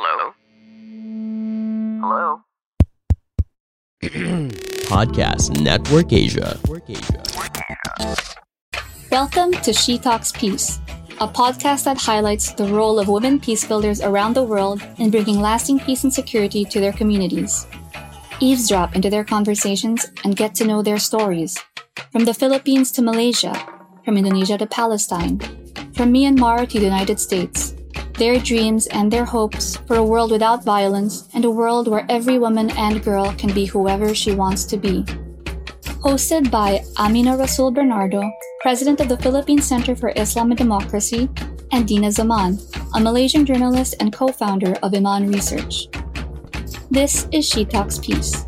Hello? Hello? Podcast Network Asia. Welcome to She Talks Peace, a podcast that highlights the role of women peace builders around the world in bringing lasting peace and security to their communities. Eavesdrop into their conversations and get to know their stories. From the Philippines to Malaysia, from Indonesia to Palestine, from Myanmar to the United States. Their dreams and their hopes for a world without violence and a world where every woman and girl can be whoever she wants to be. Hosted by Amina Rasul Bernardo, President of the Philippine Center for Islam and Democracy, and Dina Zaman, a Malaysian journalist and co founder of Iman Research. This is She Talks Peace.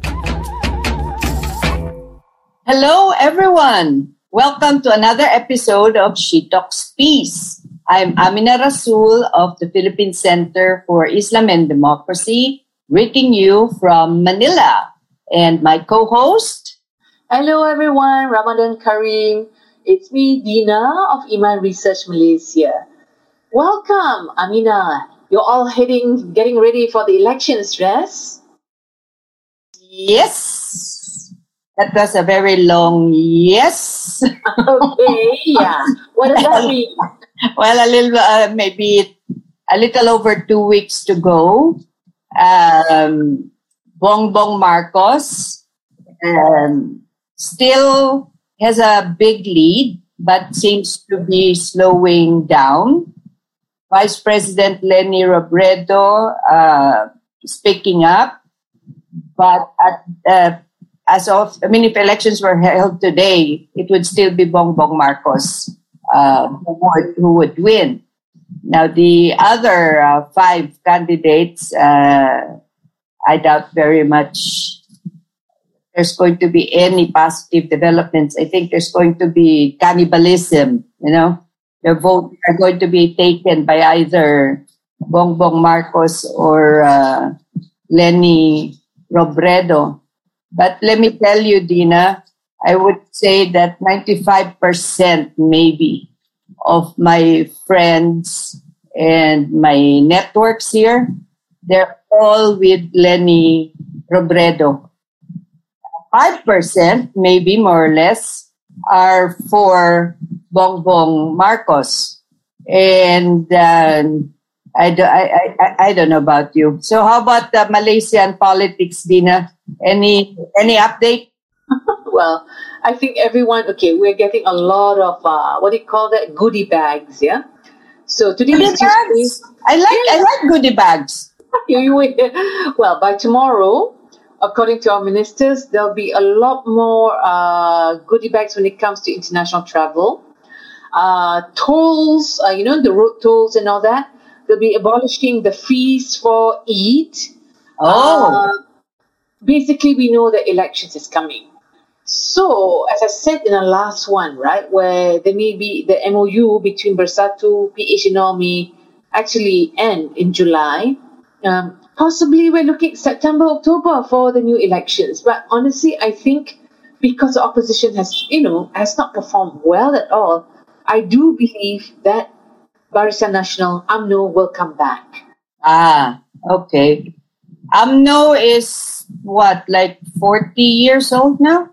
Hello, everyone. Welcome to another episode of She Talks Peace. I'm Amina Rasul of the Philippine Center for Islam and Democracy, greeting you from Manila. And my co host, Hello everyone, Ramadan Kareem. It's me, Dina of Iman Research Malaysia. Welcome, Amina. You're all heading, getting ready for the elections, yes? yes. That was a very long yes. okay, yeah. What does that mean? Well, a little, uh, maybe a little over two weeks to go. Um, Bongbong Marcos um, still has a big lead, but seems to be slowing down. Vice President Leni Robredo uh, speaking up, but at, uh, as of, I mean, if elections were held today, it would still be Bongbong Marcos uh, who, would, who would win. Now, the other uh, five candidates, uh, I doubt very much there's going to be any positive developments. I think there's going to be cannibalism, you know. The votes are going to be taken by either Bongbong Marcos or uh, Leni Robredo. But let me tell you, Dina, I would say that 95% maybe of my friends and my networks here, they're all with Leni Robredo. 5%, maybe more or less, are for Bongbong Marcos. And um, I, do, I, I, I don't know about you. So how about the Malaysian politics, Dina? Any any update? well, I think everyone, okay, we're getting a lot of, uh, what do you call that, goodie bags, yeah? So today Goodie is bags? Tuesday. I like I like goodie bags. well, by tomorrow, according to our ministers, there'll be a lot more uh, goodie bags when it comes to international travel. Uh, tolls, uh, you know, the road tolls and all that. They'll be abolishing the fees for Eid. Oh. Uh, basically, we know that elections is coming. So, as I said in the last one, right, where there may be the MOU between Bersatu, PH Economy actually end in July. Um, possibly we're looking September, October for the new elections. But honestly, I think because the opposition has, you know, has not performed well at all, I do believe that Barisan Nasional UMNO will come back. Ah, okay. UMNO is what, like 40 years old now?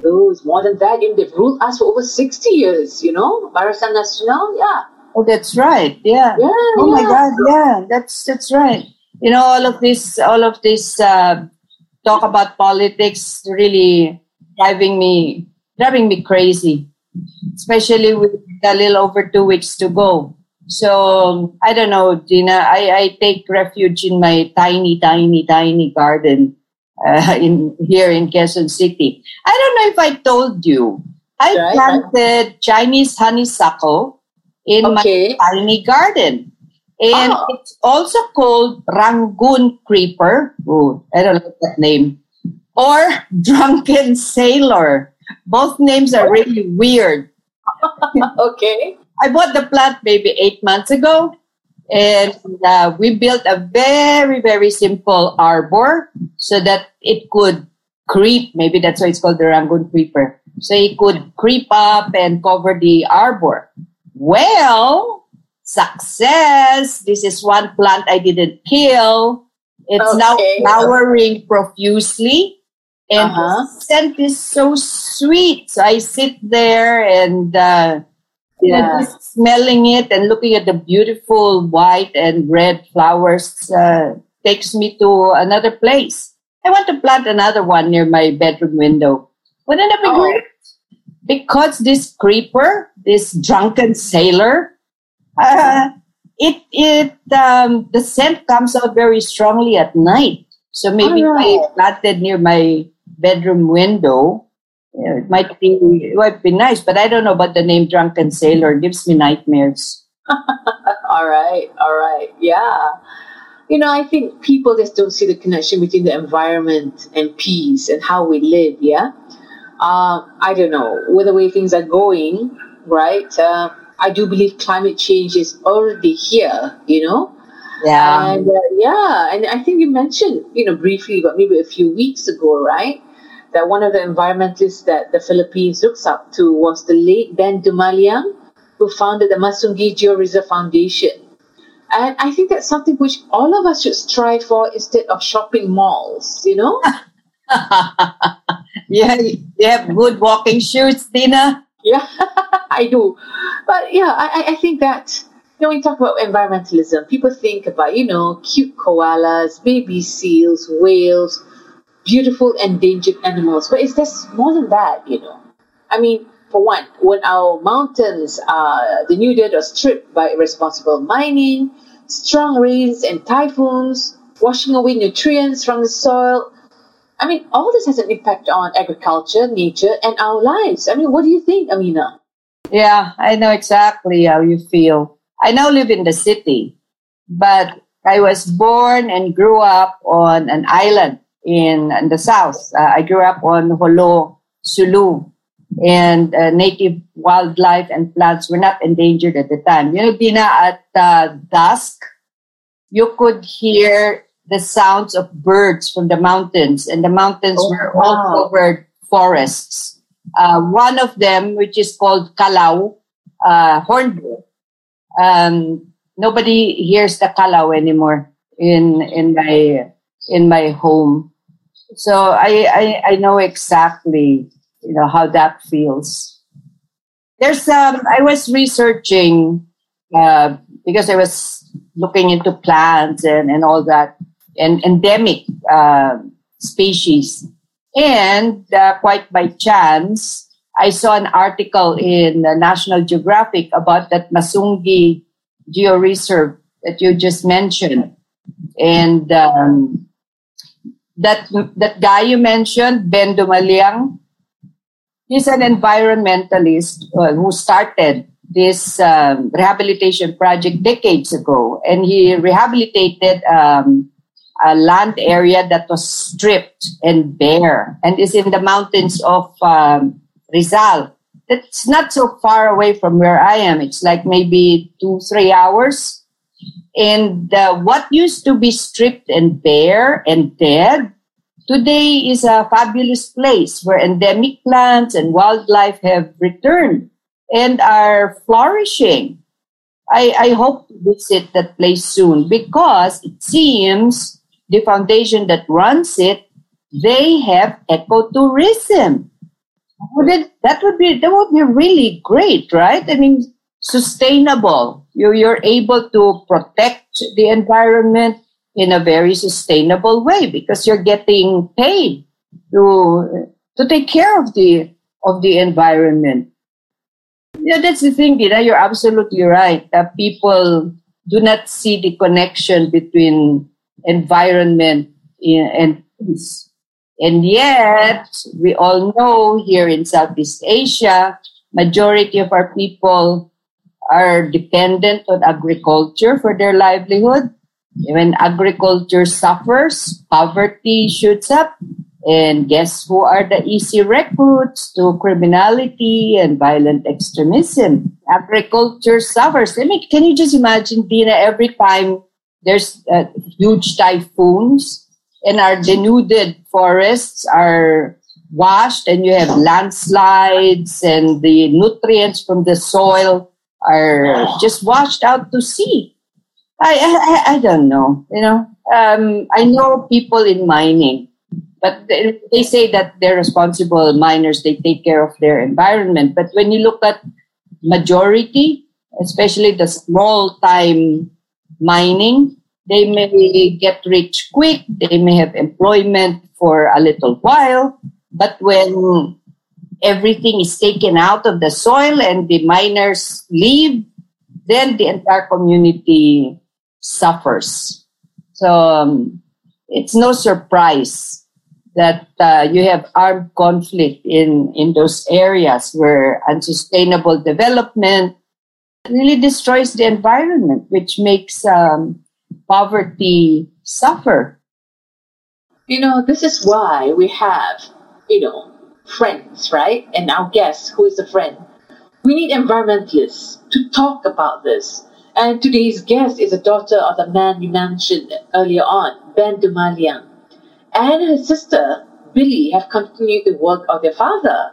It's more than that. You know, they've ruled us for over 60 years, you know. Barisan Nasional, yeah. Oh, that's right. Yeah. Yeah, Oh my. God. Yeah, that's that's right. You know, all of this, all of this uh, talk about politics really driving me, driving me crazy. Especially with a little over two weeks to go. So I don't know, Dina. I, I take refuge in my tiny, tiny, tiny garden uh, in here in Quezon City. I don't know if I told you. I Right, planted Chinese honeysuckle in Okay. my tiny garden. And Oh. it's also called Rangoon creeper. Ooh, I don't like that name. Or drunken sailor. Both names are really weird. Okay. I bought the plant maybe eight months ago, and uh, we built a very, very simple arbor so that it could creep. Maybe that's why it's called the Rangoon creeper. So it could creep up and cover the arbor. Well, success. This is one plant I didn't kill. It's now flowering profusely. And Uh-huh. the scent is so sweet. So I sit there and uh, Yeah. just smelling it and looking at the beautiful white and red flowers uh, takes me to another place. I want to plant another one near my bedroom window. Wouldn't that be Oh. great? Because this creeper, this drunken sailor, uh, it it um, the scent comes out very strongly at night. So maybe if I planted near my bedroom window, it might be it might be nice, but I don't know about the name drunken sailor. It gives me nightmares. All right, all right, yeah. You know, I think people just don't see the connection between the environment and peace and how we live. Yeah, um, I don't know with the way things are going, right? Uh, I do believe climate change is already here. You know, Yeah. and uh, yeah, and I think you mentioned, you know, briefly, but maybe a few weeks ago, right? That one of the environmentalists that the Philippines looks up to was the late Ben Dumaliang, who founded the Masungi Georeserve Foundation. And I think that's something which all of us should strive for instead of shopping malls, you know? yeah, you have good walking shoes, Tina. Yeah, I do. But yeah, I, I- I think that, you know, when you talk about environmentalism, people think about, you know, cute koalas, baby seals, whales, beautiful endangered animals. But it's just more than that, you know. I mean, for one, when our mountains are denuded or stripped by irresponsible mining, strong rains and typhoons, washing away nutrients from the soil, I mean, all this has an impact on agriculture, nature, and our lives. I mean, what do you think, Amina? Yeah, I know exactly how you feel. I now live in the city, but I was born and grew up on an island in, in the south. Uh, I grew up on Jolo, Sulu, and uh, native wildlife and plants were not endangered at the time. You know, Dina, at uh, dusk, you could hear the sounds of birds from the mountains, and the mountains Oh, were all covered forests. Uh, one of them, which is called Kalau, uh, hornbill. Um, nobody hears the Kalau anymore in in my in my home. So I, I, I know exactly you know how that feels. There's um I was researching uh, because I was looking into plants and, and all that and endemic uh, species. And uh, quite by chance, I saw an article in National Geographic about that Masungi Georeserve that you just mentioned. And um, that that guy you mentioned, Ben Dumaliang, he's an environmentalist uh, who started this um, rehabilitation project decades ago, and he rehabilitated um, a land area that was stripped and bare, and is in the mountains of um, Rizal. It's not so far away from where I am. It's like maybe two, three hours. And uh, what used to be stripped and bare and dead today is a fabulous place where endemic plants and wildlife have returned and are flourishing. I, I hope to visit that place soon because it seems the foundation that runs it, they have ecotourism. Wouldn't, that would be that would be really great, right? I mean, sustainable. You you're able to protect the environment in a very sustainable way because you're getting paid to to take care of the of the environment. Yeah, that's the thing, Dina. You're absolutely right. That people do not see the connection between environment and peace. And yet, we all know here in Southeast Asia, majority of our people are dependent on agriculture for their livelihood. When agriculture suffers, poverty shoots up. And guess who are the easy recruits to criminality and violent extremism? Agriculture suffers. I mean, can you just imagine, Dina, every time there's uh, huge typhoons and our denuded forests are washed and you have landslides and the nutrients from the soil are just washed out to sea. I, I, I don't know, you know. Um, I know people in mining, but they, they say that they're responsible miners. They take care of their environment. But when you look at majority, especially the small time mining, they may get rich quick. They may have employment for a little while. But when everything is taken out of the soil and the miners leave, then the entire community suffers. So um, it's no surprise that uh, you have armed conflict in, in those areas where unsustainable development really destroys the environment, which makes um, poverty suffer. You know, this is why we have, you know, friends, right? And our guest, who is a friend. We need environmentalists to talk about this. And today's guest is a daughter of the man you mentioned earlier on, Ben Dumaliang. And her sister, Billie, have continued the work of their father.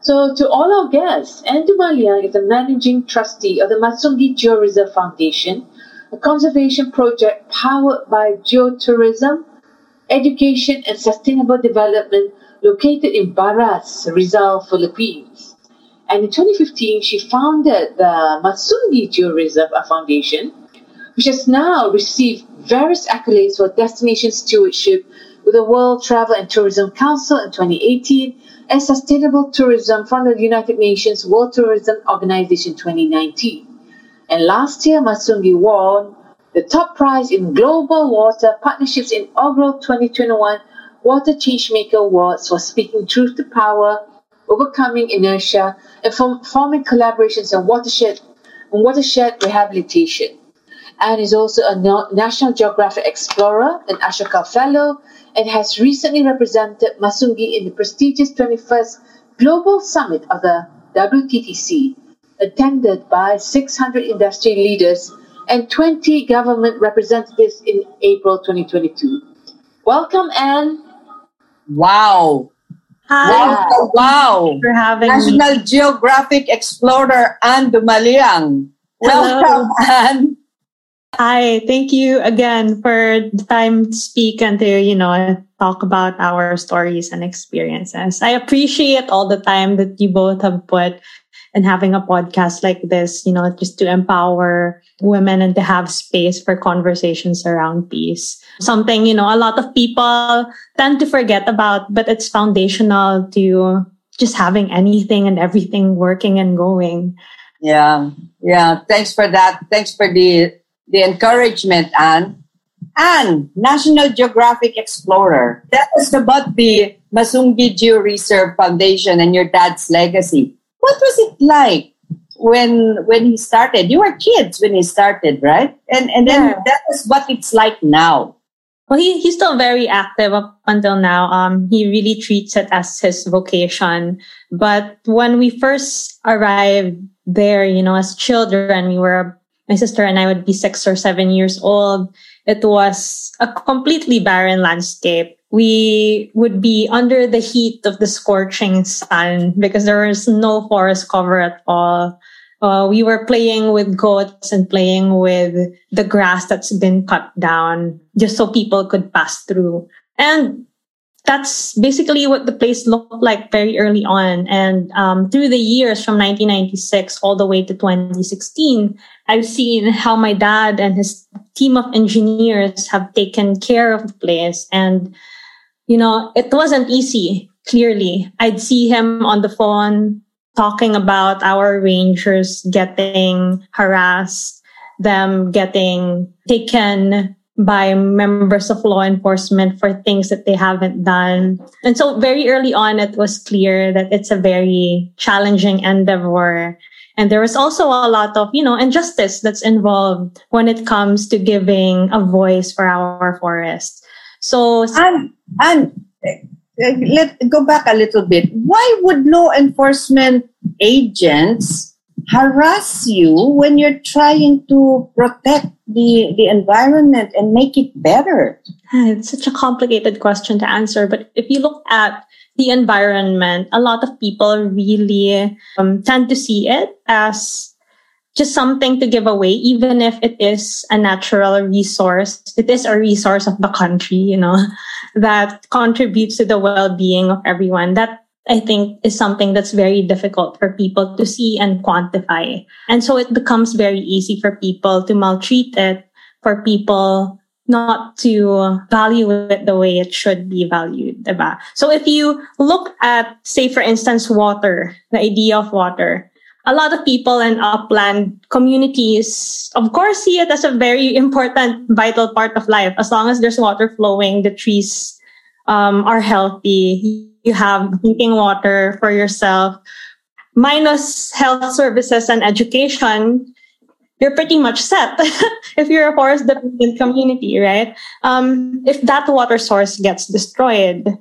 So, to all our guests, Ann Dumaliang is a managing trustee of the Masungi Georeserve Foundation, a conservation project powered by geotourism, education, and sustainable development located in Baras, Rizal, Philippines. And in 2015, she founded the Masungi Georeserve Foundation, which has now received various accolades for destination stewardship with the World Travel and Tourism Council in 2018 and Sustainable Tourism from the United Nations World Tourism Organization 2019. And last year, Masungi won the top prize in Global Water Partnerships inaugural 2021 Water Changemaker Awards for speaking truth to power, overcoming inertia, and form, forming collaborations on watershed, on watershed rehabilitation. And is also a National Geographic Explorer, an Ashoka Fellow, and has recently represented Masungi in the prestigious 21st Global Summit of the WTTC, attended by 600 industry leaders and 20 government representatives in April 2022. Welcome, Ann. Wow. Hi. Wow. wow. for having National me. Geographic Explorer Ann Dumaliang. Hello. Welcome, Ann. Hi, thank you again for the time to speak and to, you know, talk about our stories and experiences. I appreciate all the time that you both have put in having a podcast like this, you know, just to empower women and to have space for conversations around peace. Something, you know, a lot of people tend to forget about, but it's foundational to just having anything and everything working and going. Yeah, yeah. Thanks for that. Thanks for the the encouragement, Ann. Ann, National Geographic Explorer. That was about the Masungi Georeserve Foundation and your dad's legacy. What was it like when when he started? You were kids when he started, right? And and then Yeah. that is what it's like now. Well, he, he's still very active up until now. Um, he really treats it as his vocation. But when we first arrived there, you know, as children, we were, my sister and I would be six or seven years old. It was a completely barren landscape. We would be under the heat of the scorching sun because there was no forest cover at all. Uh, we were playing with goats and playing with the grass that's been cut down just so people could pass through. And that's basically what the place looked like very early on. And um, through the years from 1996 all the way to 2016, I've seen how my dad and his team of engineers have taken care of the place. And, you know, it wasn't easy, clearly. I'd see him on the phone talking about our rangers getting harassed, them getting taken by members of law enforcement for things that they haven't done. And so very early on, it was clear that it's a very challenging endeavor And there is also a lot of, you know, injustice that's involved when it comes to giving a voice for our forest. So, and, and let go back a little bit. Why would law enforcement agents harass you when you're trying to protect the, the environment and make it better? It's such a complicated question to answer. But if you look at the environment, a lot of people really um, tend to see it as just something to give away, even if it is a natural resource. It is a resource of the country, you know, that contributes to the well-being of everyone. That I think is something that's very difficult for people to see and quantify. And so it becomes very easy for people to maltreat it, for people not to value it the way it should be valued. So if you look at, say, for instance, water, the idea of water, a lot of people in upland communities, of course, see it as a very important, vital part of life. As long as there's water flowing, the trees um, are healthy, you have drinking water for yourself, minus health services and education, you're pretty much set if you're a forest dependent community, right? Um, if that water source gets destroyed,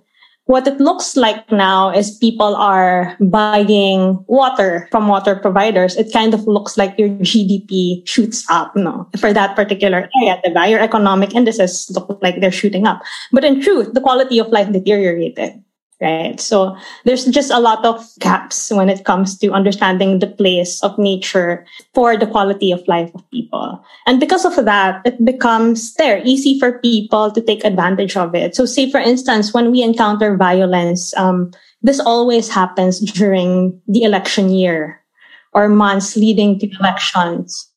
what it looks like now is people are buying water from water providers. It kind of looks like your GDP shoots up, no, for that particular area. The Your economic indices look like they're shooting up. But in truth, the quality of life deteriorated right? So there's just a lot of gaps when it comes to understanding the place of nature for the quality of life of people. And because of that, it becomes there easy for people to take advantage of it. So say, for instance, when we encounter violence, um, this always happens during the election year or months leading to elections.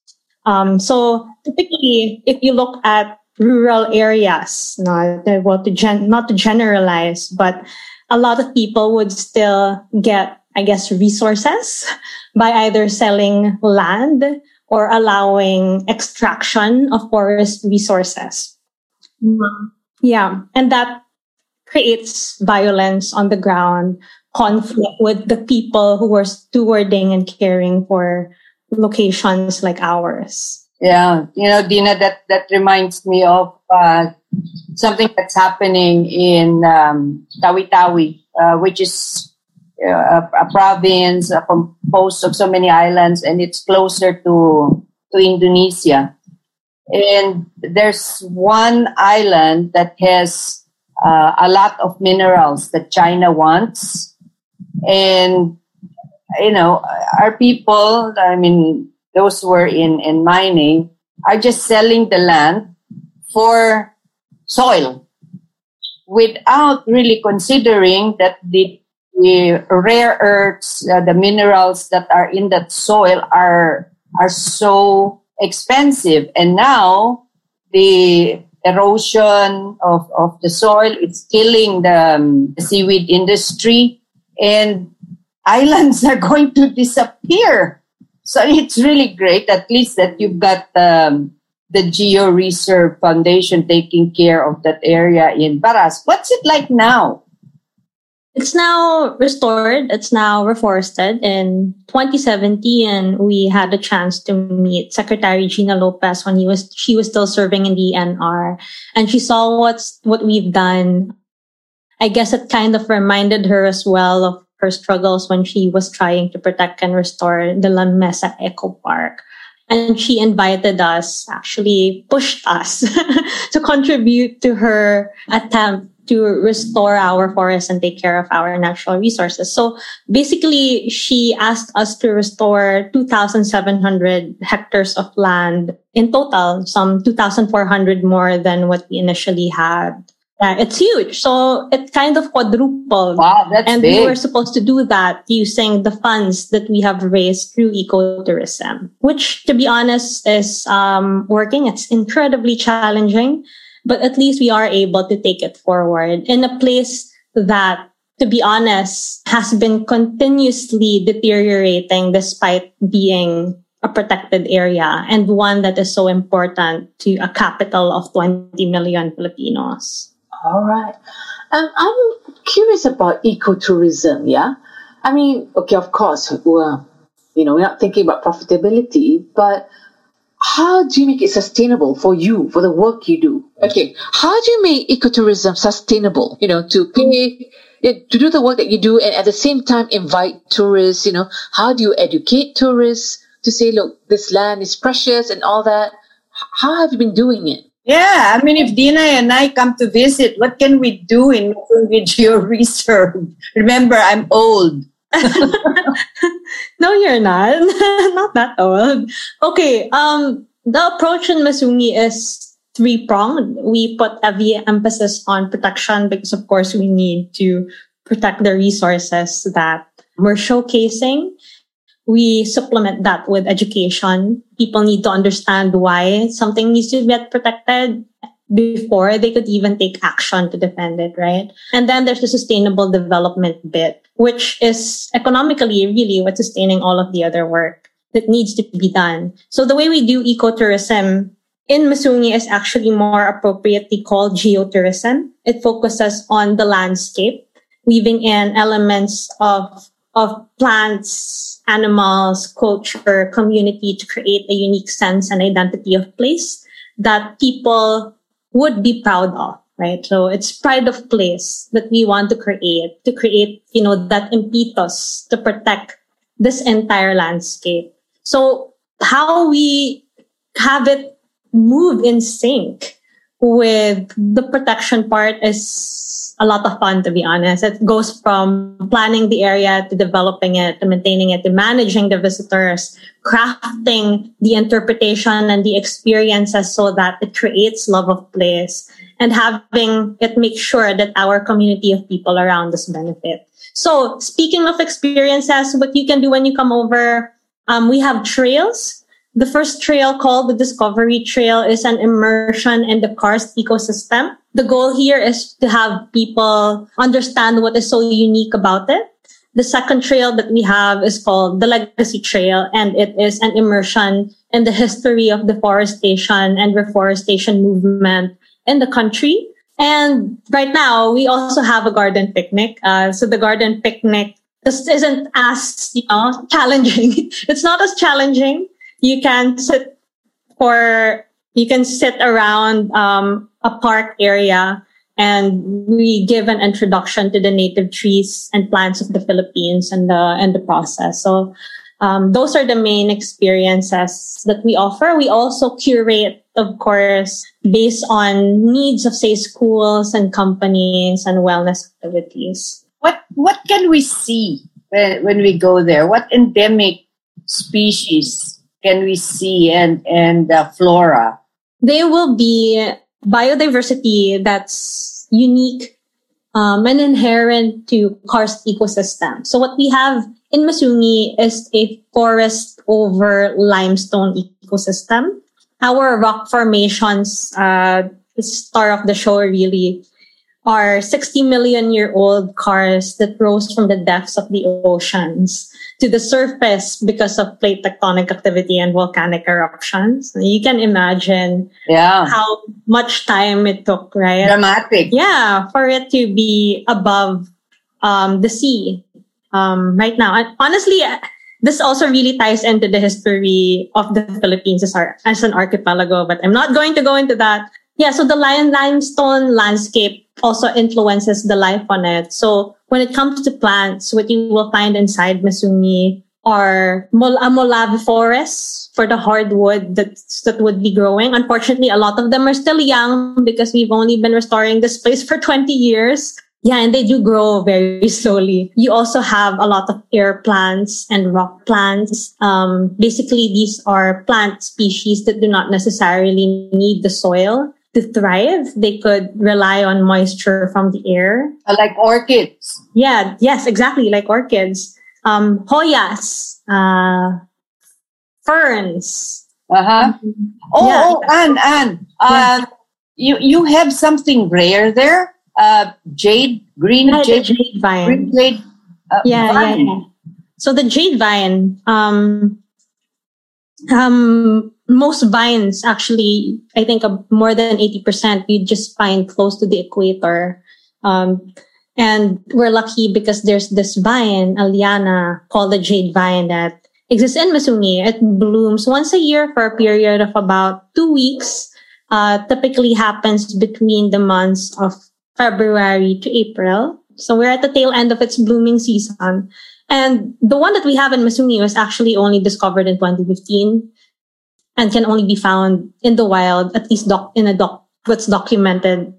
Um, so typically, if you look at rural areas, not well, to gen- not to generalize, but a lot of people would still get, I guess, resources by either selling land or allowing extraction of forest resources. Mm-hmm. Yeah. And that creates violence on the ground, conflict with the people who are stewarding and caring for locations like ours. Yeah, you know, Dina, that that reminds me of uh, something that's happening in um, Tawi-Tawi, uh, which is uh, a, a, province uh, composed of so many islands, and it's closer to to Indonesia. And there's one island that has uh, a lot of minerals that China wants, and you know, our people. I mean, those who are in in mining are just selling the land for soil without really considering that the, the rare earths, uh, the minerals that are in that soil are are so expensive. And now the erosion of, of the soil it's killing the, um, seaweed industry and islands are going to disappear. So it's really great, at least that you've got um, the Georeserve Foundation taking care of that area in Baras. What's it like now? It's now restored. It's now reforested. In 2017, and we had a chance to meet Secretary Gina Lopez when he was she was still serving in the NR, and she saw what's what we've done. I guess it kind of reminded her as well of her struggles when she was trying to protect and restore the La Mesa Eco Park and she invited us, actually pushed us to contribute to her attempt to restore our forests and take care of our natural resources. So basically, she asked us to restore 2,700 hectares of land in total, some 2,400 more than what we initially had yeah, it's huge. So it kind of quadrupled. Wow, that's And big. we were supposed to do that using the funds that we have raised through ecotourism, which to be honest is um, working. It's incredibly challenging, but at least we are able to take it forward in a place that to be honest, has been continuously deteriorating despite being a protected area and one that is so important to a capital of 20 million Filipinos. All right. Um, I'm curious about ecotourism, yeah? I mean, okay, of course, we're, You know, we're not thinking about profitability, but how do you make it sustainable for you, for the work you do? Okay, how do you make ecotourism sustainable? You know, to pay, to do the work that you do and at the same time invite tourists, you know, how do you educate tourists to say, look, this land is precious and all that? How have you been doing it? Yeah, I mean, if Dina and I come to visit, what can we do in Geo Reserve? Remember, I'm old. no, you're not. not that old. Okay. Um, the approach in Masungi is three pronged. We put a heavy emphasis on protection because, of course, we need to protect the resources that we're showcasing. We supplement that with education. People need to understand why something needs to get protected before they could even take action to defend it, right? And then there's the sustainable development bit which is economically really what's sustaining all of the other work that needs to be done. So the way we do ecotourism in Masungi is actually more appropriately called geotourism. It focuses on the landscape, weaving in elements of, of plants, animals, culture, community to create a unique sense and identity of place that people would be proud of right? So it's pride of place that we want to create, to create, you know, that impetus to protect this entire landscape. So how we have it move in sync with the protection part is a lot of fun, to be honest. It goes from planning the area to developing it to maintaining it to managing the visitors, crafting the interpretation and the experiences so that it creates love of place and having it make sure that our community of people around us benefit. So speaking of experiences, what you can do when you come over, um, we have trails. The first trail called the Discovery Trail is an immersion in the karst ecosystem. The goal here is to have people understand what is so unique about it. The second trail that we have is called the Legacy Trail, and it is an immersion in the history of deforestation and reforestation movement in the country. And right now, we also have a garden picnic. Uh, so the garden picnic just isn't as, you know, challenging. it's not as challenging. You can sit for, you can sit around, um, a park area and we give an introduction to the native trees and plants of the Philippines and the, and the process. So, um, those are the main experiences that we offer. We also curate of course, based on needs of, say, schools and companies and wellness activities. What what can we see when, when we go there? What endemic species can we see and and uh, flora? There will be biodiversity that's unique um, and inherent to karst ecosystem. So what we have in Masungi is a forest over limestone ecosystem our rock formations, uh, the star of the show really, are 60 million year old karst that rose from the depths of the oceans to the surface because of plate tectonic activity and volcanic eruptions. You can imagine yeah. how much time it took, right? Dramatic. Yeah, for it to be above um, the sea um, right now. And honestly, this also really ties into the history of the Philippines as, our, as an archipelago, but I'm not going to go into that. Yeah, so the lion limestone landscape also influences the life on it. So when it comes to plants, what you will find inside Masungi are mol- a Molave forests for the hardwood that, that would be growing. Unfortunately, a lot of them are still young because we've only been restoring this place for 20 years. Yeah, and they do grow very slowly. You also have a lot of air plants and rock plants. Um, basically, these are plant species that do not necessarily need the soil to thrive. They could rely on moisture from the air. Like orchids. Yeah, yes, exactly, like orchids. Um, hoyas, uh, ferns. Uh-huh. Oh, yeah. oh, Ann, Ann, uh, yeah. you, you have something rare there? uh, jade, green yeah, jade, jade vine. Green jade, uh, yeah, vine. yeah, yeah. So the jade vine, um, um, most vines actually, I think uh, more than 80% you just find close to the equator. Um, and we're lucky because there's this vine, a liana called the jade vine that exists in Masungi. It blooms once a year for a period of about two weeks. Uh, typically happens between the months of February to April. So we're at the tail end of its blooming season. And the one that we have in Masungi was actually only discovered in 2015 and can only be found in the wild, at least doc- in a doc, what's documented,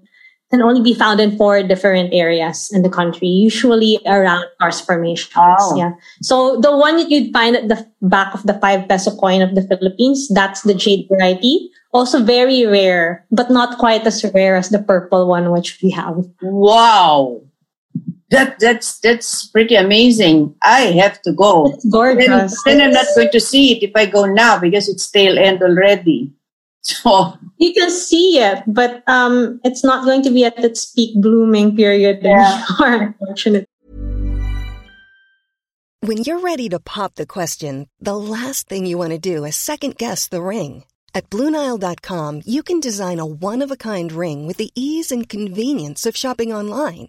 can only be found in four different areas in the country, usually around karst formations. Wow. Yeah. So the one that you'd find at the back of the five peso coin of the Philippines, that's the jade variety. Also very rare, but not quite as rare as the purple one, which we have. Wow. That that's that's pretty amazing. I have to go. It's gorgeous. Then, then I'm not going to see it if I go now because it's tail end already. So You can see it, but um, it's not going to be at its peak blooming period Yeah. anymore, unfortunately. When you're ready to pop the question, the last thing you want to do is second guess the ring. At Bluenile.com, you can design a one of a kind ring with the ease and convenience of shopping online.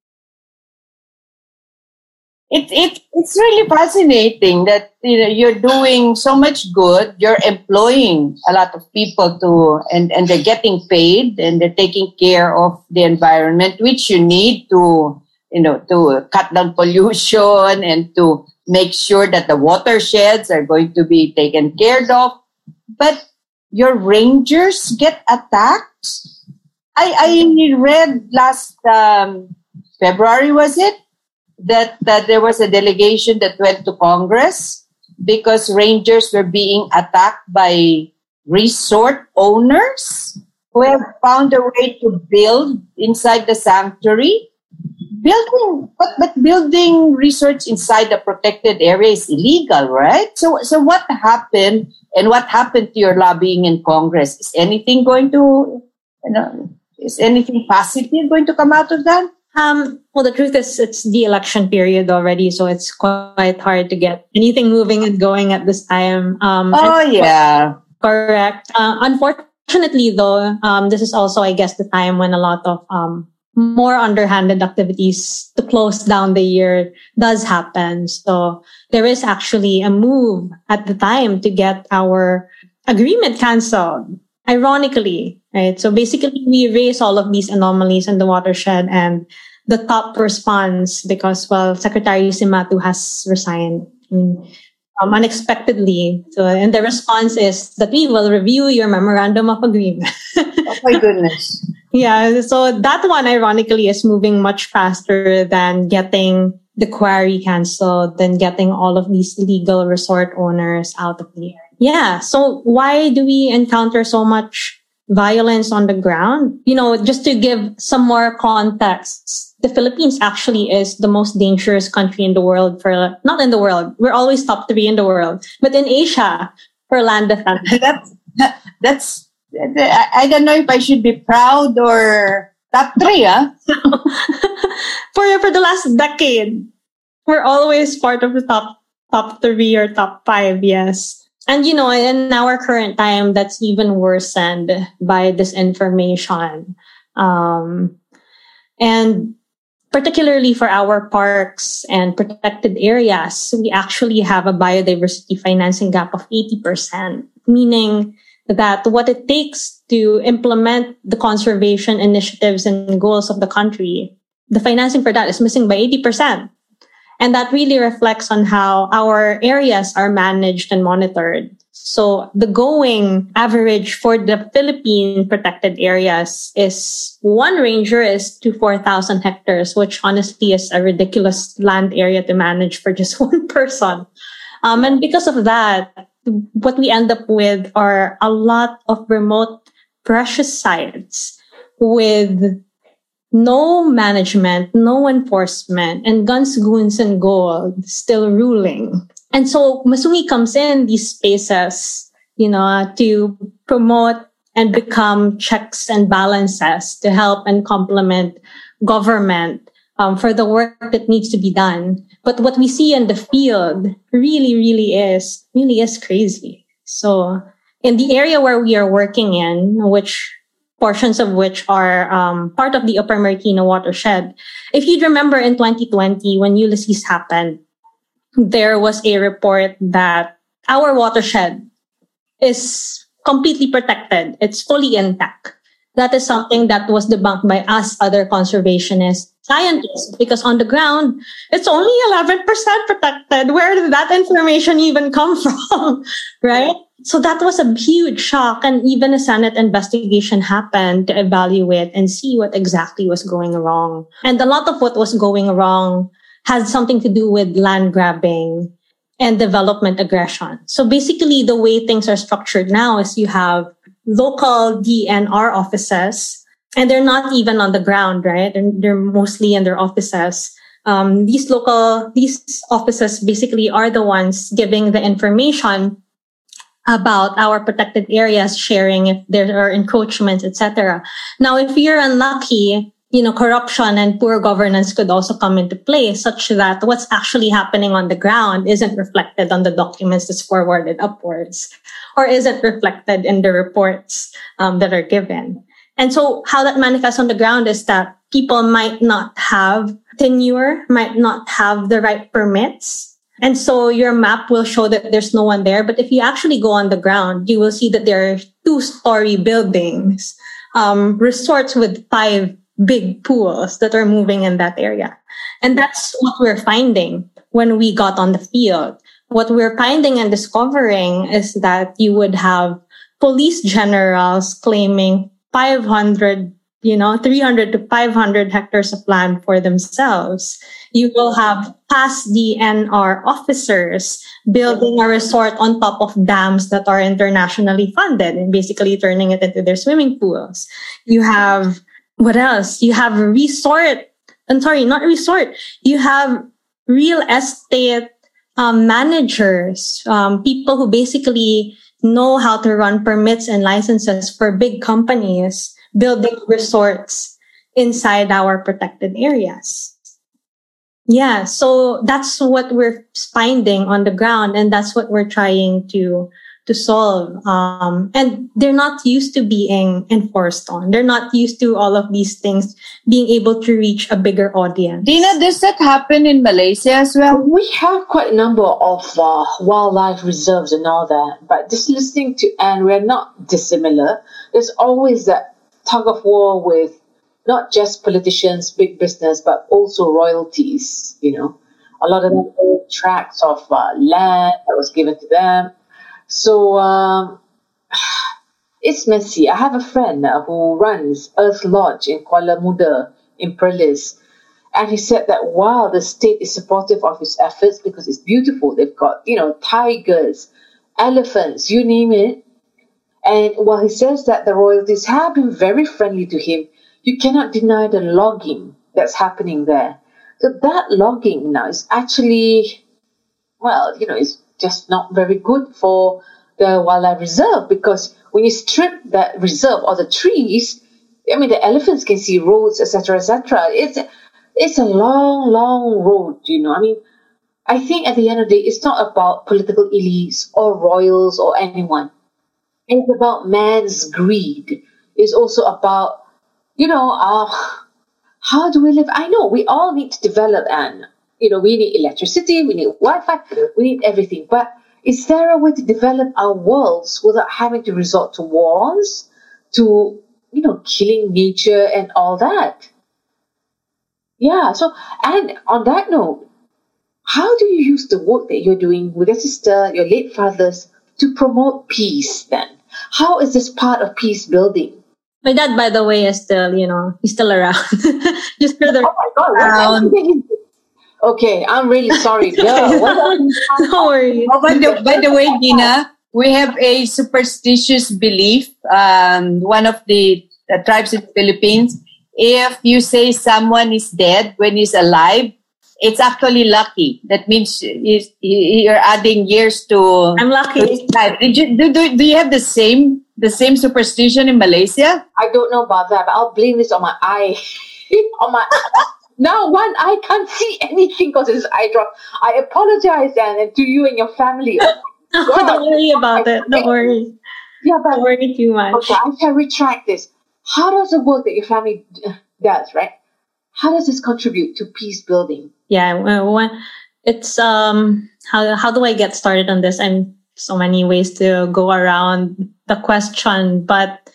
It, it it's really fascinating that you know you're doing so much good. You're employing a lot of people to and and they're getting paid and they're taking care of the environment which you need to you know to cut down pollution and to make sure that the watersheds are going to be taken care of. But your rangers get attacked? I i read last um, february was it that, that there was a delegation that went to Congress because rangers were being attacked by resort owners who have found a way to build inside the sanctuary. Building, but, but building research inside the protected area is illegal, right? So, so what happened and what happened to your lobbying in Congress? Is anything going to, you know, is anything positive going to come out of that? Um, well, the truth is, it's the election period already, so it's quite hard to get anything moving and going at this time. Um, Oh, yeah. correct. Uh, unfortunately, though, um, this is also, I guess, the time when a lot of um, more underhanded activities to close down the year does happen. So there is actually a move at the time to get our agreement canceled. Ironically, right? So basically, we raise all of these anomalies in the watershed and the top response because, well, Secretary Cimatu has resigned um, unexpectedly. So, and the response is that we will review your memorandum of agreement. Oh, my goodness. yeah. So that one, ironically, is moving much faster than getting the quarry canceled, than getting all of these legal resort owners out of the area. Yeah. So why do we encounter so much violence on the ground? You know, just to give some more context, the Philippines actually is the most dangerous country in the world for, not in the world. We're always top three in the world, but in Asia for land defense. That's, that's, I I don't know if I should be proud or top three, huh? for for the last decade, we're always part of the top top three or top five. Yes, and you know, in our current time, that's even worsened by disinformation, um, and particularly for our parks and protected areas, we actually have a biodiversity financing gap of eighty percent, meaning that what it takes to implement the conservation initiatives and goals of the country, the financing for that is missing by 80%. And that really reflects on how our areas are managed and monitored. So the going average for the Philippine protected areas is one ranger is to 4,000 hectares, which honestly is a ridiculous land area to manage for just one person. Um, and because of that, what we end up with are a lot of remote precious sites with no management, no enforcement, and guns, goons, and gold still ruling. And so Masungi comes in these spaces, you know, to promote and become checks and balances to help and complement government um, for the work that needs to be done. But what we see in the field really, really is, really is crazy. So in the area where we are working in, which portions of which are um, part of the Upper Marikina watershed, if you'd remember in 2020 when Ulysses happened, there was a report that our watershed is completely protected. It's fully intact. That is something that was debunked by us other conservationist scientists because on the ground, it's only 11% protected. Where did that information even come from? right? So that was a huge shock. And even a Senate investigation happened to evaluate and see what exactly was going wrong. And a lot of what was going wrong has something to do with land grabbing and development aggression. So basically, the way things are structured now is you have local DNR offices, and they're not even on the ground, right? They're, they're mostly in their offices. Um, these local, these offices basically are the ones giving the information about our protected areas, sharing if there are encroachments, etc. Now, if you're unlucky, you know, corruption and poor governance could also come into play such that what's actually happening on the ground isn't reflected on the documents that's forwarded upwards or isn't reflected in the reports um, that are given. And so how that manifests on the ground is that people might not have tenure, might not have the right permits. And so your map will show that there's no one there. But if you actually go on the ground, you will see that there are two story buildings, um, resorts with five big pools that are moving in that area. And that's what we're finding when we got on the field. What we're finding and discovering is that you would have police generals claiming 500, you know, 300 to 500 hectares of land for themselves. You will have past DNR officers building a resort on top of dams that are internationally funded and basically turning it into their swimming pools. You have what else? You have resort. I'm sorry, not resort. You have real estate um, managers, um, people who basically know how to run permits and licenses for big companies building resorts inside our protected areas. Yeah, so that's what we're finding on the ground, and that's what we're trying to to solve. Um, and they're not used to being enforced on. They're not used to all of these things being able to reach a bigger audience. Dina, does that happen in Malaysia as well? We have quite a number of uh, wildlife reserves and all that, but just listening to Ann, we're not dissimilar. There's always that tug of war with not just politicians, big business, but also royalties, you know. A lot of old tracts of uh, land that was given to them so um, it's messy. I have a friend who runs Earth Lodge in Kuala Muda in Perlis. And he said that while the state is supportive of his efforts because it's beautiful, they've got, you know, tigers, elephants, you name it. And while he says that the royalties have been very friendly to him, you cannot deny the logging that's happening there. So that logging now is actually, well, you know, it's just not very good for the wildlife reserve because when you strip that reserve or the trees, I mean the elephants can see roads, etc., etc. It's it's a long, long road, you know. I mean, I think at the end of the day, it's not about political elites or royals or anyone. It's about man's greed. It's also about, you know, uh, how do we live? I know we all need to develop and you know, we need electricity, we need Wi-Fi, we need everything. But is there a way to develop our worlds without having to resort to wars, to you know, killing nature and all that? Yeah. So, and on that note, how do you use the work that you're doing with your sister, your late fathers, to promote peace then? How is this part of peace building? My dad, by the way, is still, you know, he's still around. Just for the Oh my God, around. else did he do? Okay, I'm really sorry. Girl, no worries. Oh, by the, by the way, Dina, we have a superstitious belief. Um, one of the, the tribes in the Philippines, if you say someone is dead when he's alive, it's actually lucky. That means you're adding years to, I'm lucky. his life. Did you, do, do, do you have the same the same superstition in Malaysia? I don't know about that, but I'll blame this on my eye. on my now one I can't see anything because it's eye drop. I apologize, Dan, and to you and your family. don't worry about it. Don't worry. Yeah, but Don't worry too much. okay, I shall retract this. How does the work that your family does, right? How does this contribute to peace building? Yeah one, it's um how how do i get started on this? I'm so many ways to go around the question but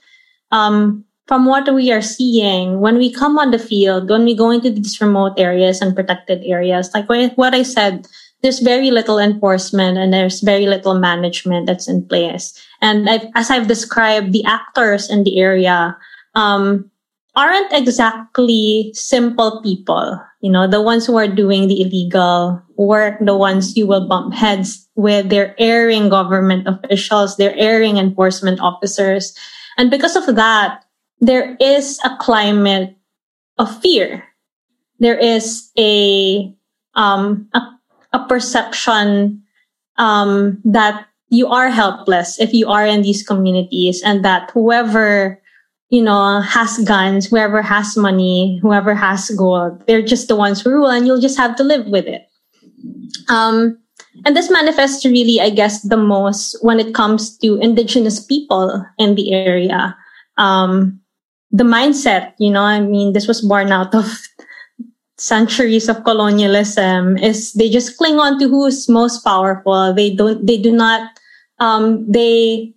um from what we are seeing when we come on the field when we go into these remote areas and protected areas like what what i said there's very little enforcement and there's very little management that's in place. And I've, as i've described the actors in the area um aren't exactly simple people. You know, the ones who are doing the illegal work, the ones you will bump heads with, they're airing government officials, they're airing enforcement officers. And because of that, there is a climate of fear. There is a, um, a, a perception, um, that you are helpless if you are in these communities and that whoever you know, has guns, whoever has money, whoever has gold, they're just the ones who rule and you'll just have to live with it. Um, and this manifests really, I guess, the most when it comes to indigenous people in the area. Um, the mindset, you know, I mean, this was born out of centuries of colonialism is they just cling on to who's most powerful. They don't, they do not, um, they,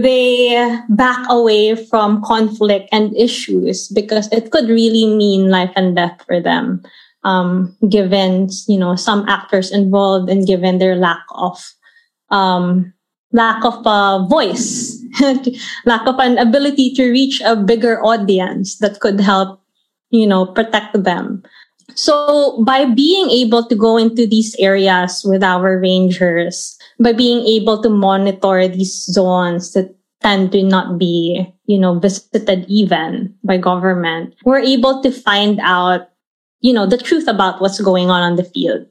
they back away from conflict and issues because it could really mean life and death for them. Um, given, you know, some actors involved and given their lack of, um, lack of a voice, lack of an ability to reach a bigger audience that could help, you know, protect them. So by being able to go into these areas with our rangers, by being able to monitor these zones that tend to not be, you know, visited even by government, we're able to find out, you know, the truth about what's going on on the field.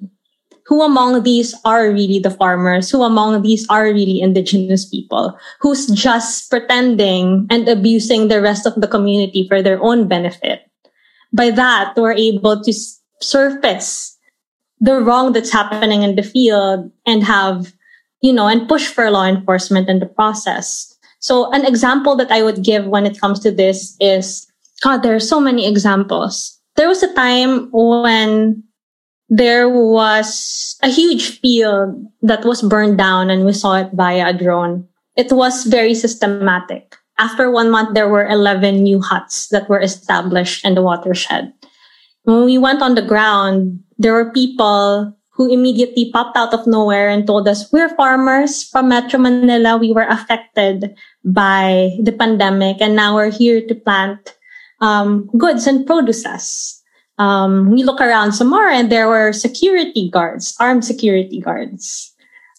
Who among these are really the farmers? Who among these are really indigenous people? Who's just pretending and abusing the rest of the community for their own benefit? By that, we're able to surface the wrong that's happening in the field and have, you know, and push for law enforcement in the process. So an example that I would give when it comes to this is, God, there are so many examples. There was a time when there was a huge field that was burned down and we saw it via a drone. It was very systematic. After one month, there were 11 new huts that were established in the watershed. When we went on the ground, there were people who immediately popped out of nowhere and told us, we're farmers from Metro Manila. We were affected by the pandemic and now we're here to plant um, goods and produces. Um, we look around some more and there were security guards, armed security guards.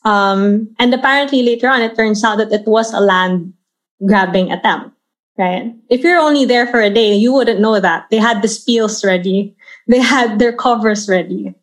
Um, and apparently later on, it turns out that it was a land grabbing attempt, right? If you're only there for a day, you wouldn't know that. They had the spiels ready. They had their covers ready.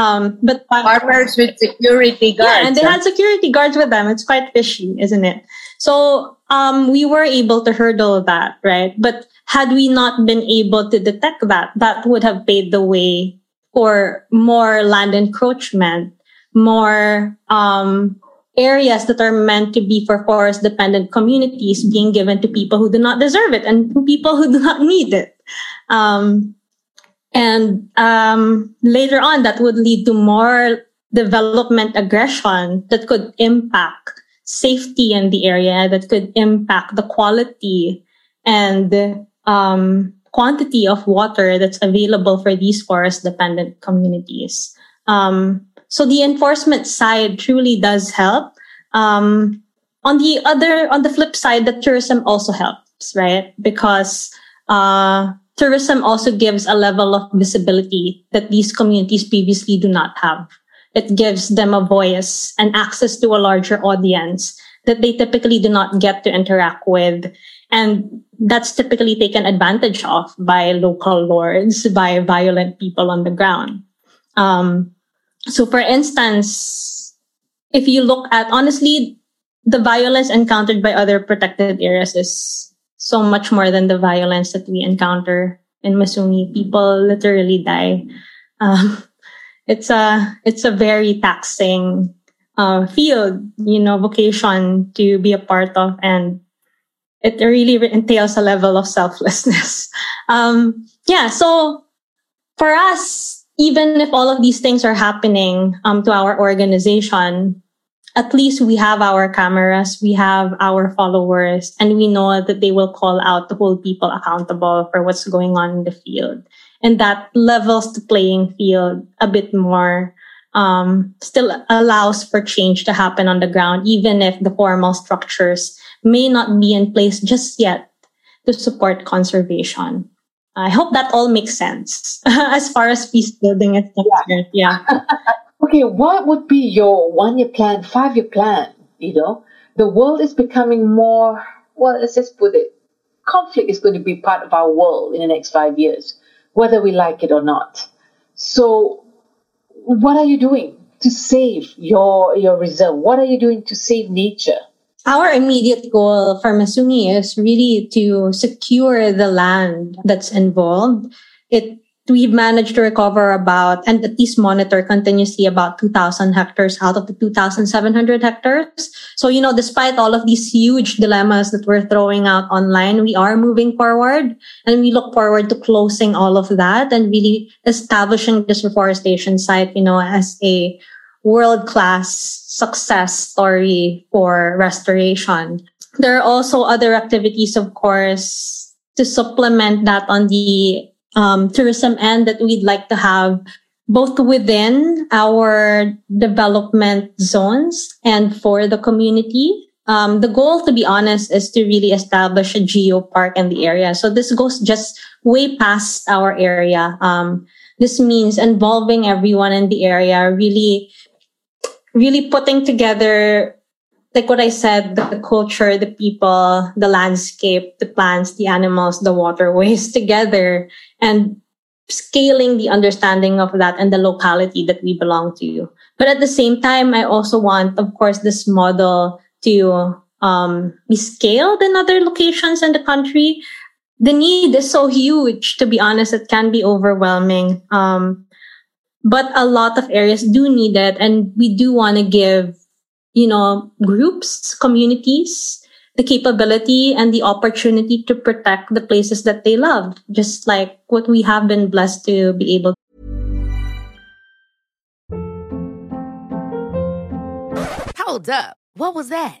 Um, but Farmers with security guards. yeah, and they had security guards with them. It's quite fishy, isn't it? So um, we were able to hurdle that, right? But had we not been able to detect that, that would have paved the way for more land encroachment, more um, areas that are meant to be for forest dependent communities being given to people who do not deserve it and people who do not need it. Um, and um, later on, that would lead to more development aggression that could impact safety in the area, that could impact the quality and um, quantity of water that's available for these forest dependent communities. Um, so the enforcement side truly does help. Um, on the other, on the flip side, the tourism also helps, right? Because uh, tourism also gives a level of visibility that these communities previously do not have. It gives them a voice and access to a larger audience that they typically do not get to interact with. And that's typically taken advantage of by local lords, by violent people on the ground. Um, so for instance, if you look at honestly, the violence encountered by other protected areas is so much more than the violence that we encounter in Masungi. People literally die. Um, it's a it's a very taxing uh, field, you know, vocation to be a part of, and it really entails a level of selflessness. Um, yeah, so for us, even if all of these things are happening um, to our organization, at least we have our cameras, we have our followers, and we know that they will call out to hold people accountable for what's going on in the field. And that levels the playing field a bit more, um, still allows for change to happen on the ground, even if the formal structures may not be in place just yet to support conservation. I hope that all makes sense as far as peace building is concerned. Yeah. okay, what would be your one year plan, five year plan? You know, the world is becoming more, well, let's just put it, conflict is going to be part of our world in the next five years, whether we like it or not. So, what are you doing to save your, your reserve? What are you doing to save nature? Our immediate goal for Masungi is really to secure the land that's involved. It we've managed to recover about and at least monitor continuously about 2000 hectares out of the 2700 hectares so you know despite all of these huge dilemmas that we're throwing out online we are moving forward and we look forward to closing all of that and really establishing this reforestation site you know as a world class success story for restoration. There are also other activities, of course, to supplement that on the um, tourism end that we'd like to have both within our development zones and for the community. Um, the goal, to be honest, is to really establish a geo park in the area. So this goes just way past our area. Um, this means involving everyone in the area, really really putting together like what I said, the culture, the people, the landscape, the plants, the animals, the waterways together and scaling the understanding of that and the locality that we belong to. But at the same time, I also want, of course, this model to um, be scaled in other locations in the country. The need is so huge, to be honest, it can be overwhelming. Um, but a lot of areas do need it and we do want to give you know groups communities the capability and the opportunity to protect the places that they love just like what we have been blessed to be able hold up. What was that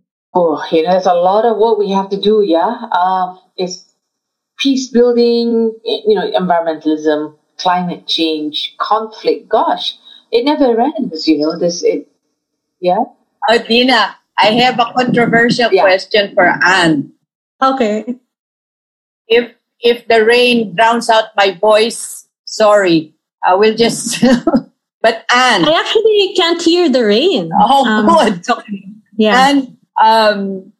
Oh, you know, there's a lot of work we have to do. Yeah, uh, it's peace building, you know, environmentalism, climate change, conflict. Gosh, it never ends. You know, this. It, yeah. Oh, Dina, I have a controversial yeah. question for Ann. Okay. If if the rain drowns out my voice, sorry, I will just. but Ann, I actually can't hear the rain. Oh, um, good. Yeah. And um,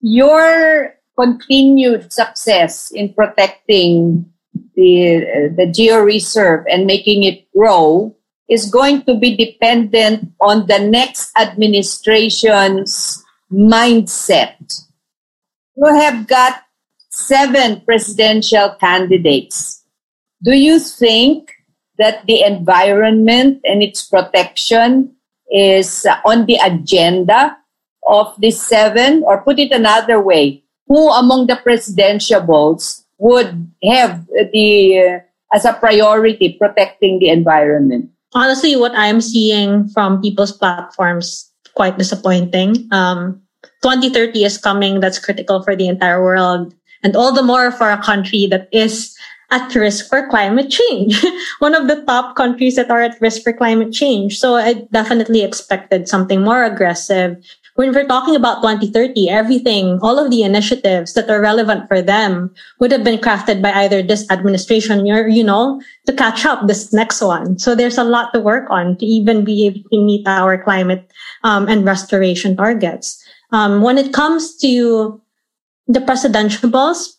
your continued success in protecting the, the Georeserve and making it grow is going to be dependent on the next administration's mindset. You have got seven presidential candidates. Do you think that the environment and its protection is on the agenda of the seven, or put it another way, who among the presidentiables would have the, uh, as a priority, protecting the environment? Honestly, what I'm seeing from people's platforms, quite disappointing. Um, 2030 is coming. That's critical for the entire world. And all the more for a country that is at risk for climate change. One of the top countries that are at risk for climate change. So I definitely expected something more aggressive. When we're talking about 2030, everything, all of the initiatives that are relevant for them would have been crafted by either this administration or, you know, to catch up this next one. So there's a lot to work on to even be able to meet our climate um, and restoration targets. Um, when it comes to the presidential presidentiables,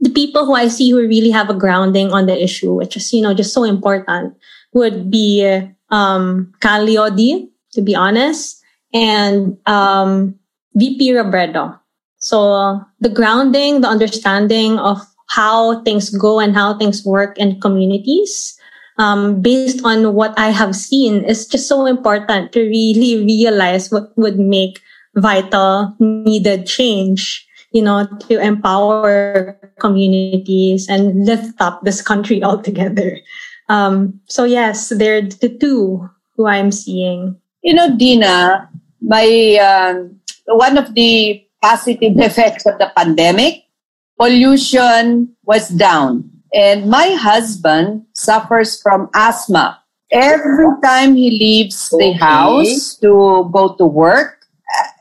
the people who I see who really have a grounding on the issue, which is, you know, just so important, would be um, Leody, to be honest, and um, VP Robredo. So the grounding, the understanding of how things go and how things work in communities, um, based on what I have seen, is just so important to really realize what would make vital, needed change you know, to empower communities and lift up this country altogether. Um, so yes, they're the two who I'm seeing. You know, Dina, my um, one of the positive effects of the pandemic, pollution was down, and my husband suffers from asthma. Every time he leaves the house to go to work,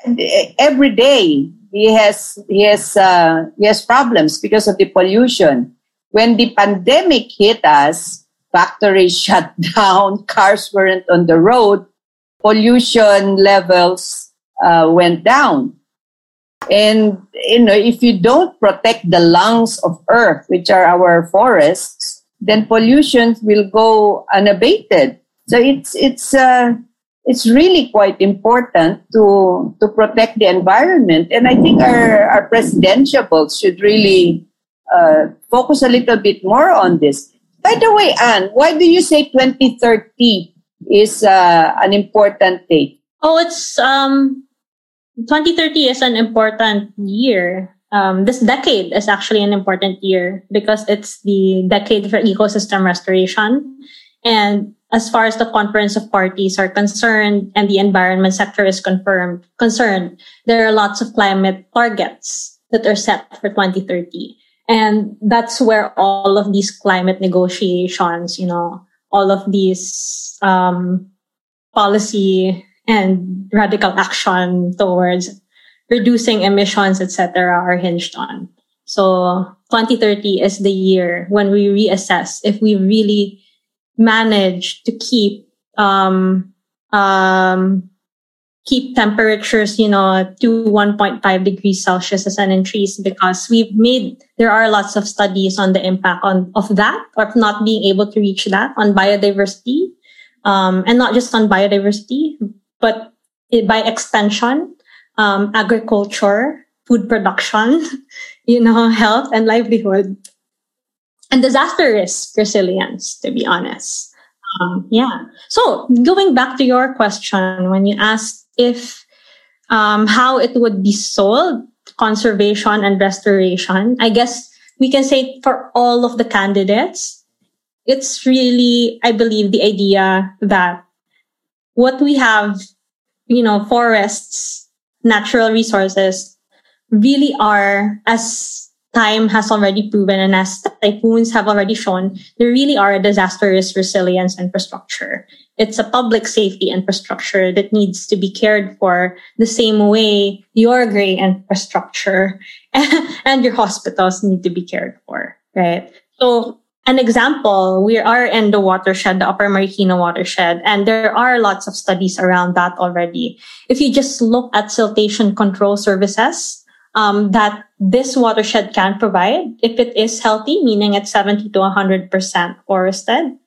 uh, every day he has he has uh, he has problems because of the pollution. When the pandemic hit us, factories shut down, cars weren't on the road, pollution levels uh, went down. And you know, if you don't protect the lungs of Earth, which are our forests, then pollution will go unabated. So it's it's uh, it's really quite important to to protect the environment. And I think our, our presidentiables should really uh, focus a little bit more on this. By the way, Ann, why do you say 2030 is uh, an important date? Oh, it's um, 2030 is an important year. Um, this decade is actually an important year because it's the decade for ecosystem restoration. And as far as the conference of parties are concerned and the environment sector is confirmed concerned, there are lots of climate targets that are set for 2030. And that's where all of these climate negotiations, you know, all of these um, policy and radical action towards reducing emissions, etc., are hinged on. So 2030 is the year when we reassess if we really manage to keep um, um, keep temperatures, you know, to 1.5 degrees Celsius as an increase because we've made, there are lots of studies on the impact on, of that or not being able to reach that on biodiversity. Um, and not just on biodiversity, but it, by extension, um, agriculture, food production, you know, health and livelihood and disaster risk resilience, to be honest. Um, yeah. So going back to your question, when you asked if um, how it would be sold, conservation and restoration, I guess we can say for all of the candidates, it's really, I believe, the idea that what we have, you know, forests, natural resources really are as time has already proven and as typhoons have already shown, they really are a disaster risk resilience infrastructure. It's a public safety infrastructure that needs to be cared for the same way your gray infrastructure and your hospitals need to be cared for, right? So an example, we are in the watershed, the Upper Marikina watershed, and there are lots of studies around that already. If you just look at siltation control services, um, that this watershed can provide if it is healthy, meaning it's 70 to 100% forested.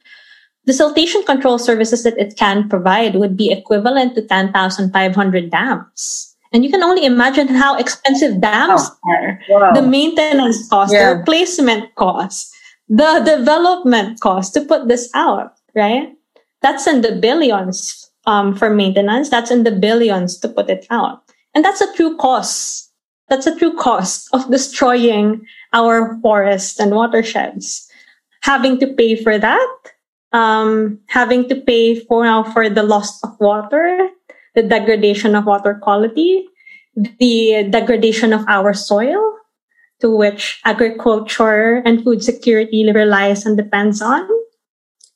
The siltation control services that it can provide would be equivalent to 10,500 dams. And you can only imagine how expensive dams oh, are. Wow. The maintenance cost, yeah. the replacement cost, the development cost to put this out, right? That's in the billions um, for maintenance. That's in the billions to put it out. And that's a true cost. That's a true cost of destroying our forests and watersheds. Having to pay for that, um, having to pay for now for the loss of water, the degradation of water quality, the degradation of our soil, to which agriculture and food security relies and depends on.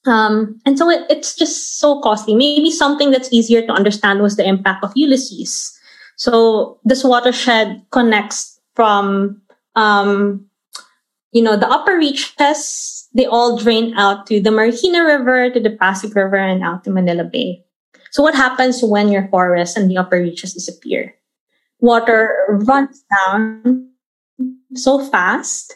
Um, and so it, it's just so costly. Maybe something that's easier to understand was the impact of Ulysses. So this watershed connects from, um, you know, the upper reaches, they all drain out to the Marikina River, to the Pasig River, and out to Manila Bay. So what happens when your forests and the upper reaches disappear? Water runs down so fast.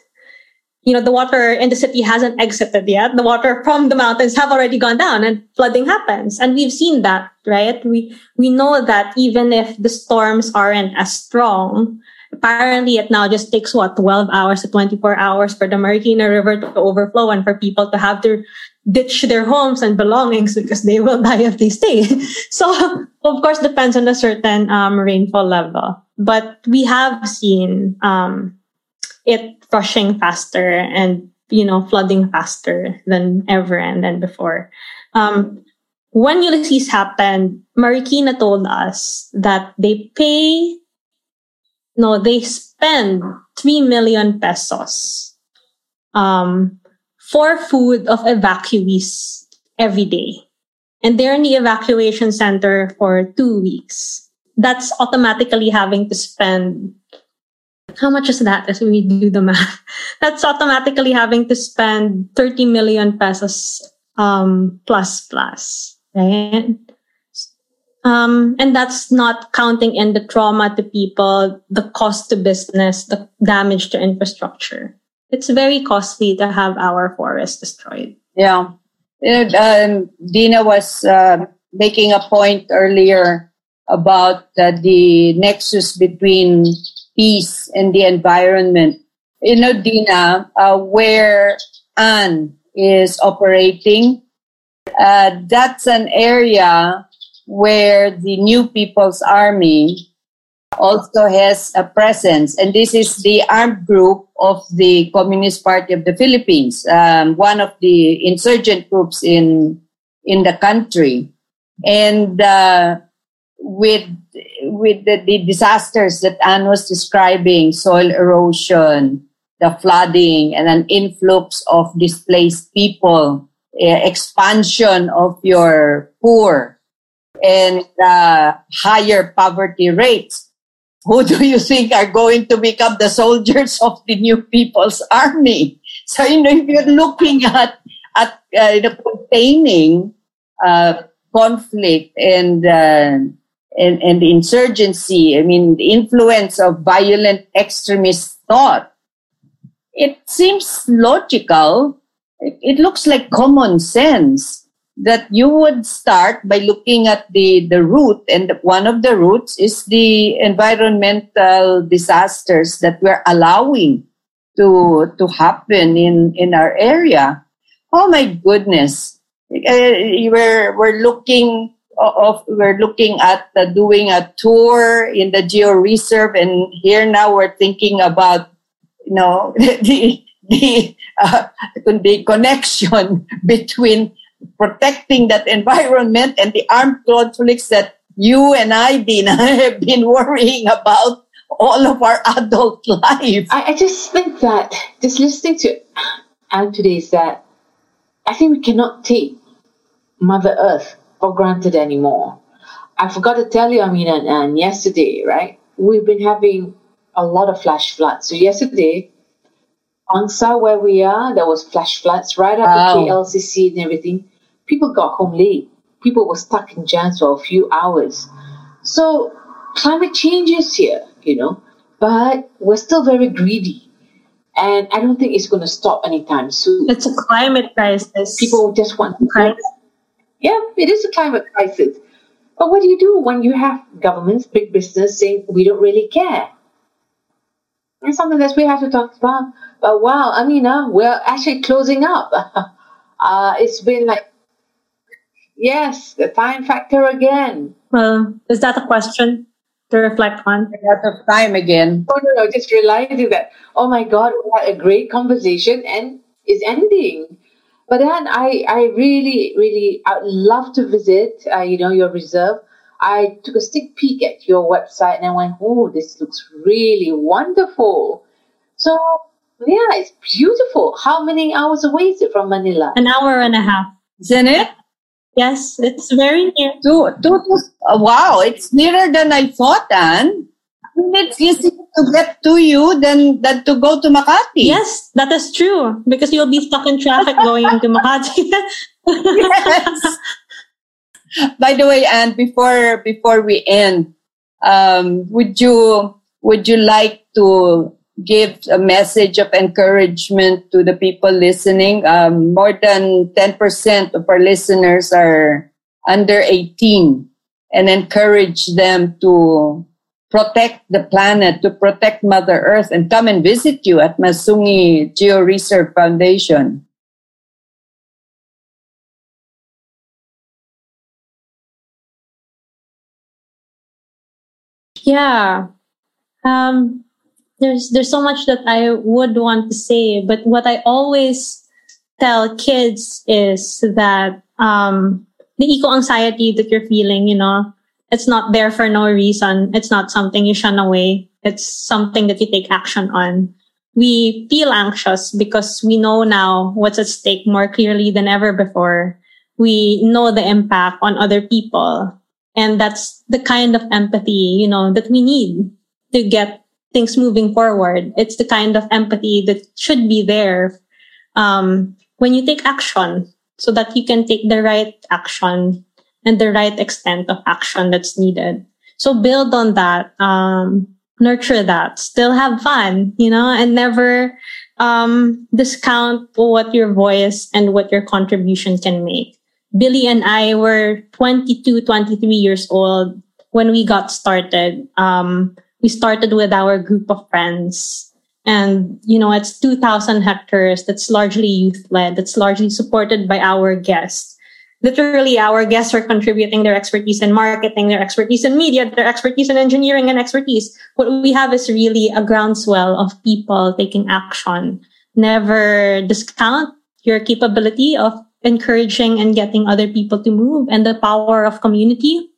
You know, the water in the city hasn't exited yet. The water from the mountains have already gone down and flooding happens. And we've seen that, right? We, we know that even if the storms aren't as strong, apparently it now just takes what, 12 hours to 24 hours for the Marikina River to overflow and for people to have to ditch their homes and belongings because they will die if they stay. so, of course, depends on a certain um, rainfall level. But we have seen um, it rushing faster and you know flooding faster than ever and than before. Um, when Ulysses happened, Marikina told us that they pay, no, they spend three million pesos um, for food of evacuees every day, and they're in the evacuation center for two weeks. That's automatically having to spend how much is that as we do the math? That's automatically having to spend 30 million pesos um, plus plus, right? Um, and that's not counting in the trauma to people, the cost to business, the damage to infrastructure. It's very costly to have our forest destroyed. Yeah. Um, Dina was uh, making a point earlier about uh, the nexus between peace and the environment. You know, Dina, uh, where Ann is operating, uh, that's an area where the New People's Army also has a presence. And this is the armed group of the Communist Party of the Philippines, um, one of the insurgent groups in, in the country. And uh, with with the, the disasters that Ann was describing, soil erosion, the flooding, and an influx of displaced people, uh, expansion of your poor, and uh, higher poverty rates. Who do you think are going to become the soldiers of the new People's Army? So, you know, if you're looking at, at uh, you know, containing uh, conflict and uh, and, and insurgency, I mean, the influence of violent extremist thought, it seems logical. It, it looks like common sense that you would start by looking at the, the root, and one of the roots is the environmental disasters that we're allowing to, to happen in, in our area. Oh my goodness. Uh, we're, we're looking of we're looking at uh, doing a tour in the Georeserve and here now we're thinking about you know the the uh, the connection between protecting that environment and the armed conflicts that you and I, Dina, have been worrying about all of our adult life. I, I just think that just listening to Ann today is that I think we cannot take Mother Earth for granted anymore. I forgot to tell you, I mean, and, and yesterday, right? We've been having a lot of flash floods. So yesterday, Bangsar, where we are, there was flash floods right after wow. KLCC and everything. People got home late. People were stuck in jams for a few hours. So climate change is here, you know, but we're still very greedy. And I don't think it's going to stop anytime soon. It's a climate crisis. People just want to yeah, it is a climate crisis. But what do you do when you have governments, big business saying we don't really care? It's something that we have to talk about. But wow, I mean, uh, we're actually closing up. uh, it's been like, yes, the time factor again. Well, is that a question? to reflect on. Out of time again. Oh, no, no, just realizing that, oh my God, we had a great conversation and it's ending. But then I, I really, really, I'd love to visit, uh, you know, your reserve. I took a sneak peek at your website and I went, oh, this looks really wonderful. So, yeah, it's beautiful. How many hours away is it from Manila? An hour and a half. Isn't it? Yes, it's very near. Two, two, two, uh, wow, it's nearer than I thought, Ann. It's easier to get to you than, than to go to Makati. Yes, that is true because you'll be stuck in traffic going to Makati. yes. By the way, and before before we end, um, would you would you like to give a message of encouragement to the people listening? Um, more than ten percent of our listeners are under eighteen, and encourage them to protect the planet, to protect Mother Earth, and come and visit you at Masungi Georeserve Foundation. Yeah. Um, there's there's so much that I would want to say, but what I always tell kids is that um, the eco anxiety that you're feeling, you know, it's not there for no reason. It's not something you shun away. It's something that you take action on. We feel anxious because we know now what's at stake more clearly than ever before. We know the impact on other people. And that's the kind of empathy, you know, that we need to get things moving forward. It's the kind of empathy that should be there um, when you take action so that you can take the right action and the right extent of action that's needed. So build on that, um, nurture that, still have fun, you know, and never um, discount what your voice and what your contribution can make. Billie and I were 22, 23 years old when we got started. Um, we started with our group of friends. And you know it's 2000 hectares that's largely youth led that's largely supported by our guests. Literally our guests are contributing their expertise in marketing their expertise in media their expertise in engineering and expertise. What we have is really a groundswell of people taking action. Never discount your capability of encouraging and getting other people to move and the power of community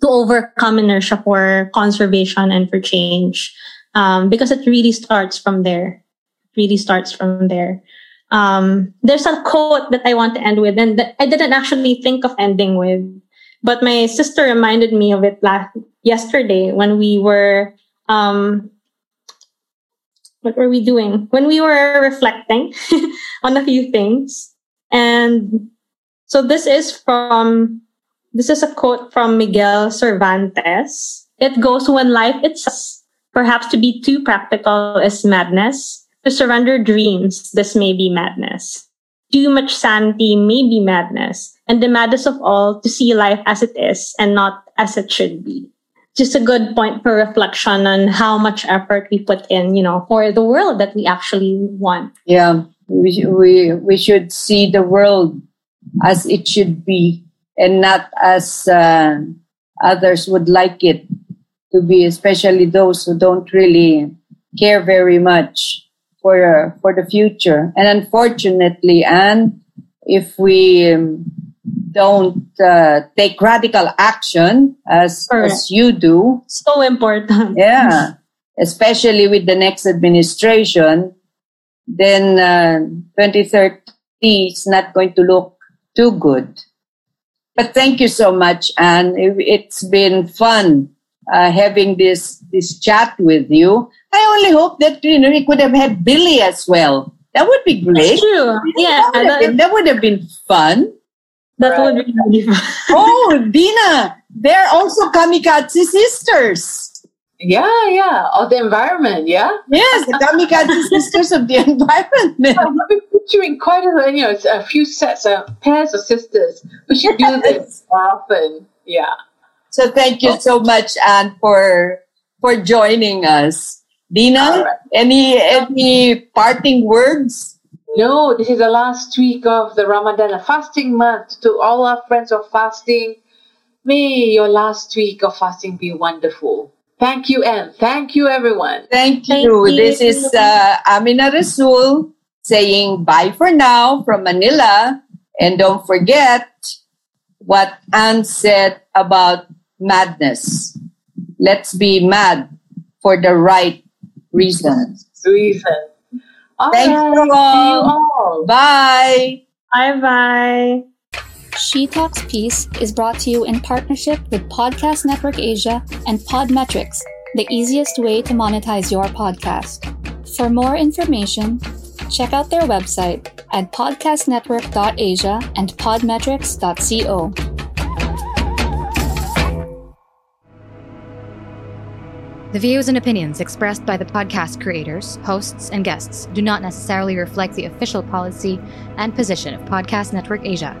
to overcome inertia for conservation and for change. Um, because it really starts from there. It really starts from there. Um, there's a quote that I want to end with, and I didn't actually think of ending with, but my sister reminded me of it last yesterday when we were, um, what were we doing? When we were reflecting on a few things. And so this is from this is a quote from Miguel Cervantes. It goes when life itself, perhaps to be too practical is madness. To surrender dreams, this may be madness. Too much sanity may be madness. And the maddest of all, to see life as it is and not as it should be. Just a good point for reflection on how much effort we put in, you know, for the world that we actually want. Yeah, we, we, we should see the world as it should be and not as uh, others would like it to be, especially those who don't really care very much for uh, for the future. And unfortunately, and if we um, don't uh, take radical action as as you do, so important. Yeah, especially with the next administration, then uh, 2030 is not going to look too good. But thank you so much, Ann. It's been fun uh, having this this chat with you. I only hope that you know we could have had Billie as well. That would be great. True. Yeah, that would, have been, that would have been fun. That right. would be really fun. oh, Dina, they're also kamikaze sisters. Yeah, yeah, of the environment, yeah? Yes, the kamikaze sisters of the environment. I've been picturing quite a, you know, a few sets of pairs of sisters. We should do this often, yeah. So thank you so much, Ann, for for joining us. Dina, right. any any parting words? No, this is the last week of the Ramadan, a fasting month. To all our friends of fasting, May your last week of fasting be wonderful. Thank you, and thank you, everyone. Thank you. Thank you. This is uh, Amina Rasul saying bye for now from Manila. And don't forget what Ann said about madness. Let's be mad for the right reasons. Reason. All Thank right. you all. you all. Bye. Bye bye. She Talks Peace is brought to you in partnership with Podcast Network Asia and Podmetrics, the easiest way to monetize your podcast. For more information, check out their website at podcastnetwork.asia and podmetrics.co. The views and opinions expressed by the podcast creators, hosts, and guests do not necessarily reflect the official policy and position of Podcast Network Asia,